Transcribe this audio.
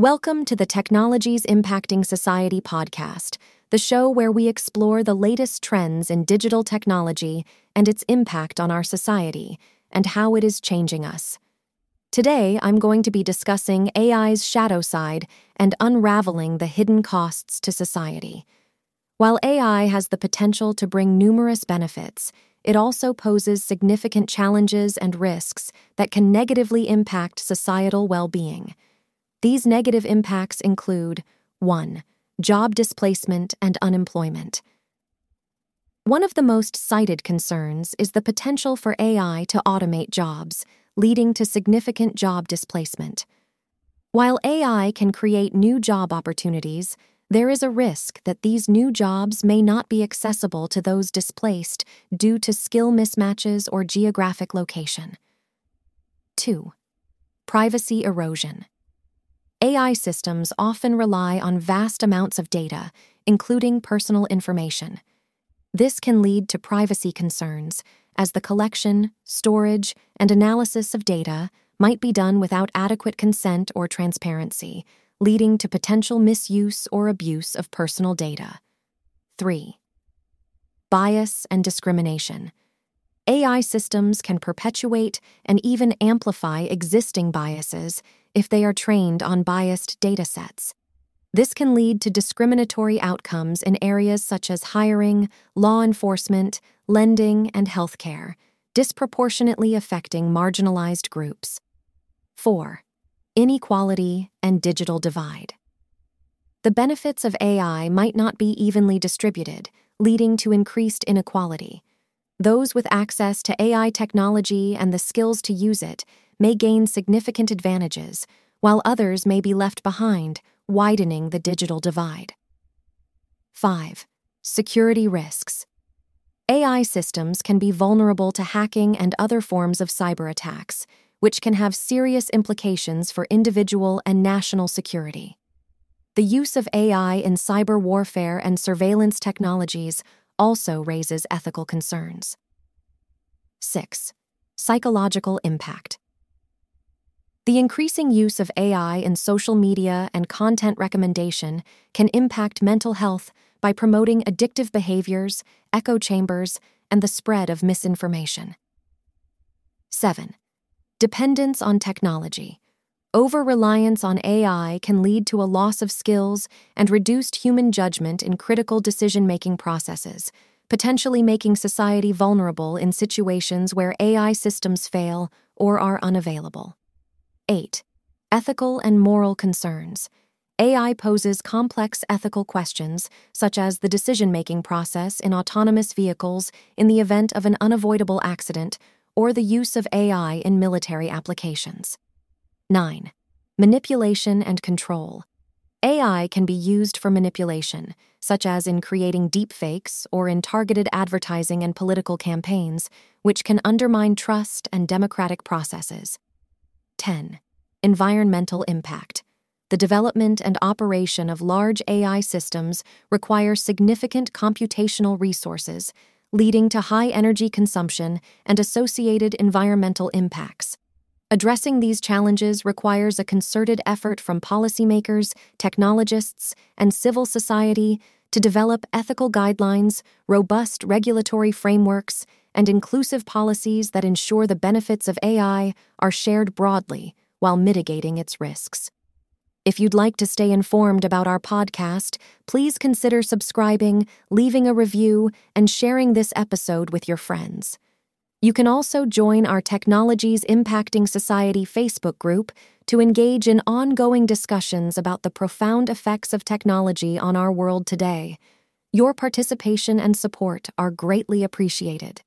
Welcome to the Technologies Impacting Society podcast, the show where we explore the latest trends in digital technology and its impact on our society and how it is changing us. Today, I'm going to be discussing AI's shadow side and unraveling the hidden costs to society. While AI has the potential to bring numerous benefits, it also poses significant challenges and risks that can negatively impact societal well being. These negative impacts include 1. Job displacement and unemployment. One of the most cited concerns is the potential for AI to automate jobs, leading to significant job displacement. While AI can create new job opportunities, there is a risk that these new jobs may not be accessible to those displaced due to skill mismatches or geographic location. 2. Privacy erosion. AI systems often rely on vast amounts of data, including personal information. This can lead to privacy concerns, as the collection, storage, and analysis of data might be done without adequate consent or transparency, leading to potential misuse or abuse of personal data. 3. Bias and discrimination. AI systems can perpetuate and even amplify existing biases if they are trained on biased datasets. This can lead to discriminatory outcomes in areas such as hiring, law enforcement, lending, and healthcare, disproportionately affecting marginalized groups. 4. Inequality and digital divide. The benefits of AI might not be evenly distributed, leading to increased inequality. Those with access to AI technology and the skills to use it may gain significant advantages, while others may be left behind, widening the digital divide. 5. Security risks. AI systems can be vulnerable to hacking and other forms of cyber attacks, which can have serious implications for individual and national security. The use of AI in cyber warfare and surveillance technologies also raises ethical concerns. 6. Psychological impact. The increasing use of AI in social media and content recommendation can impact mental health by promoting addictive behaviors, echo chambers, and the spread of misinformation. 7. Dependence on technology. Over reliance on AI can lead to a loss of skills and reduced human judgment in critical decision making processes, potentially making society vulnerable in situations where AI systems fail or are unavailable. 8. Ethical and moral concerns. AI poses complex ethical questions, such as the decision making process in autonomous vehicles in the event of an unavoidable accident or the use of AI in military applications. 9. Manipulation and control. AI can be used for manipulation, such as in creating deepfakes or in targeted advertising and political campaigns, which can undermine trust and democratic processes. 10. Environmental impact. The development and operation of large AI systems require significant computational resources, leading to high energy consumption and associated environmental impacts. Addressing these challenges requires a concerted effort from policymakers, technologists, and civil society to develop ethical guidelines, robust regulatory frameworks, and inclusive policies that ensure the benefits of AI are shared broadly while mitigating its risks. If you'd like to stay informed about our podcast, please consider subscribing, leaving a review, and sharing this episode with your friends. You can also join our Technologies Impacting Society Facebook group to engage in ongoing discussions about the profound effects of technology on our world today. Your participation and support are greatly appreciated.